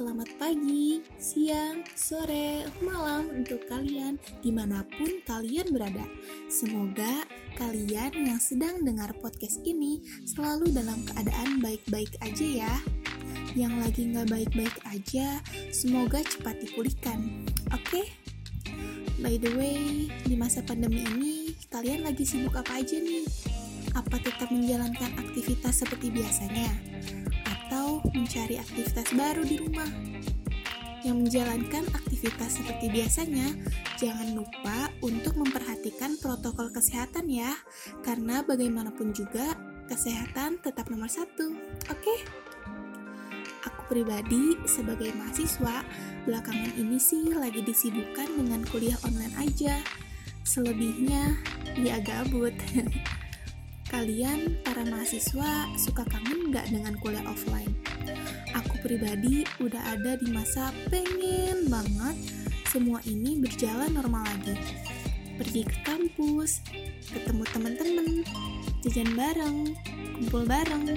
selamat pagi, siang, sore, malam untuk kalian di mana pun kalian berada. Semoga kalian yang sedang dengar podcast ini selalu dalam keadaan baik-baik aja ya. Yang lagi nggak baik-baik aja, semoga cepat dipulihkan. Oke? Okay? By the way, di masa pandemi ini, kalian lagi sibuk apa aja nih? Apa tetap menjalankan aktivitas seperti biasanya? Mencari aktivitas baru di rumah. Yang menjalankan aktivitas seperti biasanya, jangan lupa untuk memperhatikan protokol kesehatan ya, karena bagaimanapun juga kesehatan tetap nomor satu. Oke? Aku pribadi sebagai mahasiswa, belakangan ini sih lagi disibukkan dengan kuliah online aja. Selebihnya, ya gabut. Kalian, para mahasiswa, suka kangen nggak dengan kuliah offline? Pribadi udah ada di masa pengen banget semua ini berjalan normal lagi. Pergi ke kampus, ketemu teman-teman, jajan bareng, kumpul bareng,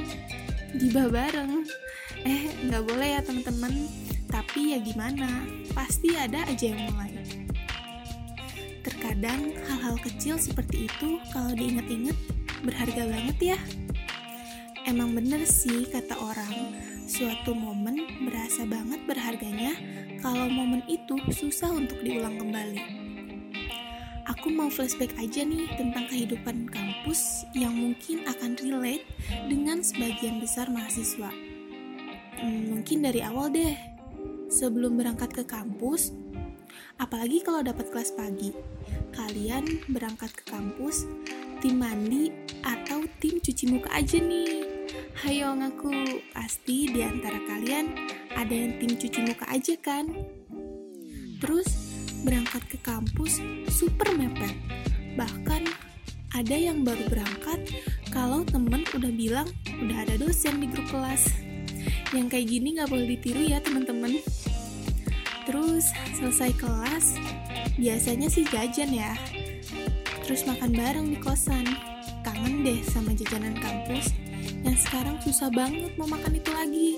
gibah bareng. Eh, nggak boleh ya teman-teman. Tapi ya gimana, pasti ada aja yang mulai. Terkadang hal-hal kecil seperti itu kalau diingat-ingat berharga banget ya. Emang bener sih kata orang, suatu momen berasa banget berharganya kalau momen itu susah untuk diulang kembali. Aku mau flashback aja nih tentang kehidupan kampus yang mungkin akan relate dengan sebagian besar mahasiswa. Hmm, mungkin dari awal deh, sebelum berangkat ke kampus, apalagi kalau dapat kelas pagi, kalian berangkat ke kampus tim mandi atau tim cuci muka aja nih? Hayo ngaku, pasti di antara kalian ada yang tim cuci muka aja kan? Terus berangkat ke kampus super mepet. Bahkan ada yang baru berangkat kalau temen udah bilang udah ada dosen di grup kelas. Yang kayak gini gak boleh ditiru ya teman-teman. Terus selesai kelas, biasanya sih jajan ya, terus makan bareng di kosan. Kangen deh sama jajanan kampus yang sekarang susah banget mau makan itu lagi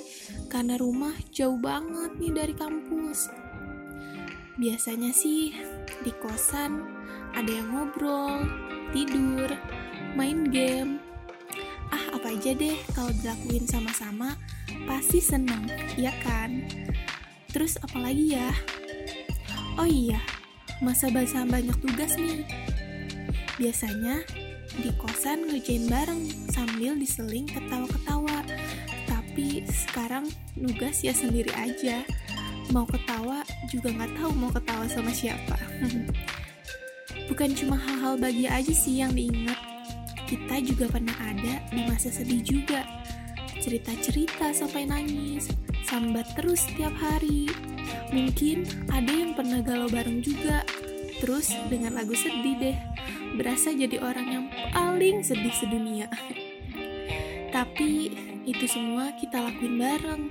karena rumah jauh banget nih dari kampus. Biasanya sih di kosan ada yang ngobrol, tidur, main game. Ah, apa aja deh kalau dilakuin sama-sama pasti seneng, ya kan? Terus apalagi ya? Oh iya, masa bahasa banyak tugas nih Biasanya di kosan ngerjain bareng sambil diseling ketawa-ketawa. Tapi sekarang nugas ya sendiri aja. Mau ketawa juga nggak tahu mau ketawa sama siapa. Bukan cuma hal-hal bahagia aja sih yang diingat. Kita juga pernah ada di masa sedih juga. Cerita-cerita sampai nangis, sambat terus setiap hari. Mungkin ada yang pernah galau bareng juga. Terus dengan lagu sedih deh berasa jadi orang yang paling sedih sedunia. Tapi itu semua kita lakuin bareng.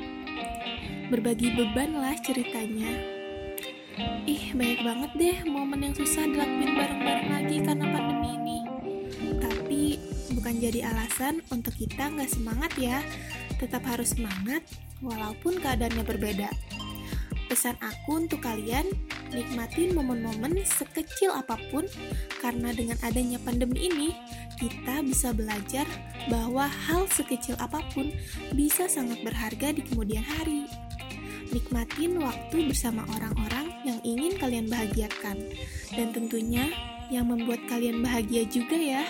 Berbagi beban lah ceritanya. Ih, banyak banget deh momen yang susah dilakuin bareng-bareng lagi karena pandemi ini. Tapi bukan jadi alasan untuk kita nggak semangat ya. Tetap harus semangat walaupun keadaannya berbeda. Pesan aku untuk kalian, nikmatin momen-momen sekecil apa pun karena dengan adanya pandemi ini, kita bisa belajar bahwa hal sekecil apa pun bisa sangat berharga di kemudian hari. Nikmatin waktu bersama orang-orang yang ingin kalian bahagiakan dan tentunya yang membuat kalian bahagia juga ya.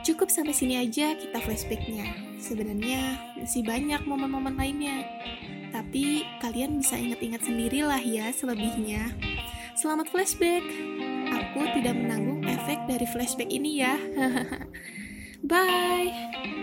Cukup sampai sini aja kita flashbacknya. Sebenarnya masih banyak momen-momen lainnya. Tapi kalian bisa ingat-ingat sendirilah ya selebihnya. Selamat flashback. Aku tidak menanggung efek dari flashback ini ya. Bye.